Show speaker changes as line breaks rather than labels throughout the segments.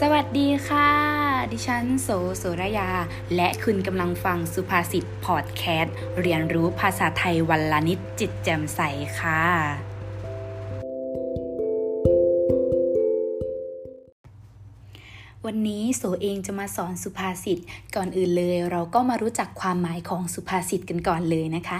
สวัสดีค่ะ ดิฉันโสโสรยา และคุณกำลังฟังสุภาษิตพอดแคสต์ เรียนรู้ภาษาไทยวันละนิดจิตแจ่มใสค่ะ วันนี้โสเองจะมาสอนสุภาษิตก่อนอื่นเลย เราก็มารู้จักความหมายของสุภาษิตกันก่อนเลยนะคะ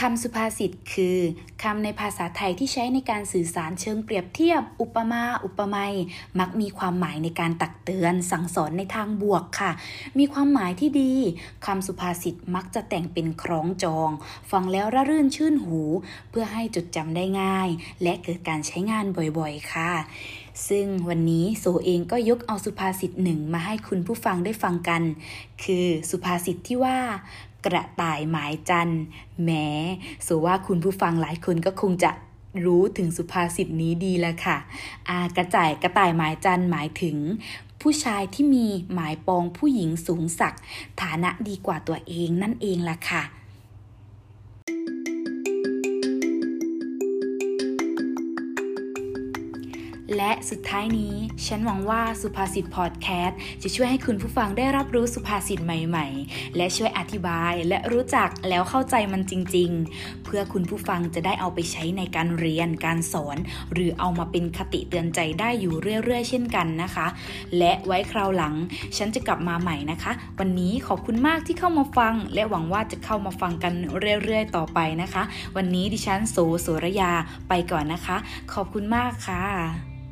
คำสุภาษิตคือคำในภาษาไทยที่ใช้ในการสื่อสารเชิงเปรียบเทียบ อุปมา อุปไมยมักมีความหมายในการตักเตือน สั่งสอนในทางบวกค่ะ มีความหมายที่ดีคำสุภาษิตมักจะแต่งเป็นคล้องจอง ฟังแล้วระรื่นชื่นหู เพื่อให้จดจำได้ง่าย และเกิดการใช้งานบ่อยๆ ค่ะ ซึ่งวันนี้โสเองก็ยกเอาสุภาษิตหนึ่งมาให้คุณผู้ฟังได้ฟังกัน คือสุภาษิตที่ว่ากระต่ายหมายจันแม้โสว่าคุณผู้ฟังหลายคนก็คงจะรู้ถึงสุภาษิตนี้ดีแล้วค่ะ อากระจ่ายกระต่ายหมายจันหมายถึง ผู้ชายที่มีหมายปองผู้หญิงสูงสัก ฐานะดีกว่าตัวเองนั่นเองล่ะค่ะ และสุดท้ายนี้ ฉันหวังว่าสุภาษิตพอดแคสต์จะช่วยให้คุณผู้ฟังได้รับรู้สุภาษิตใหม่ๆ และช่วยอธิบายและรู้จักแล้วเข้าใจมันจริง ๆ เพื่อคุณผู้ฟังจะได้เอาไปใช้ในการเรียนการสอน หรือเอามาเป็นคติเตือนใจได้อยู่เรื่อยๆ เช่นกันนะคะ และไว้คราวหลัง ฉันจะกลับมาใหม่นะคะ วันนี้ขอบคุณมากที่เข้ามาฟัง และหวังว่าจะเข้ามาฟังกันเรื่อยๆ ต่อไปนะคะ วันนี้ดิฉันโสโสระยาไปก่อนนะคะ ขอบคุณมากค่ะ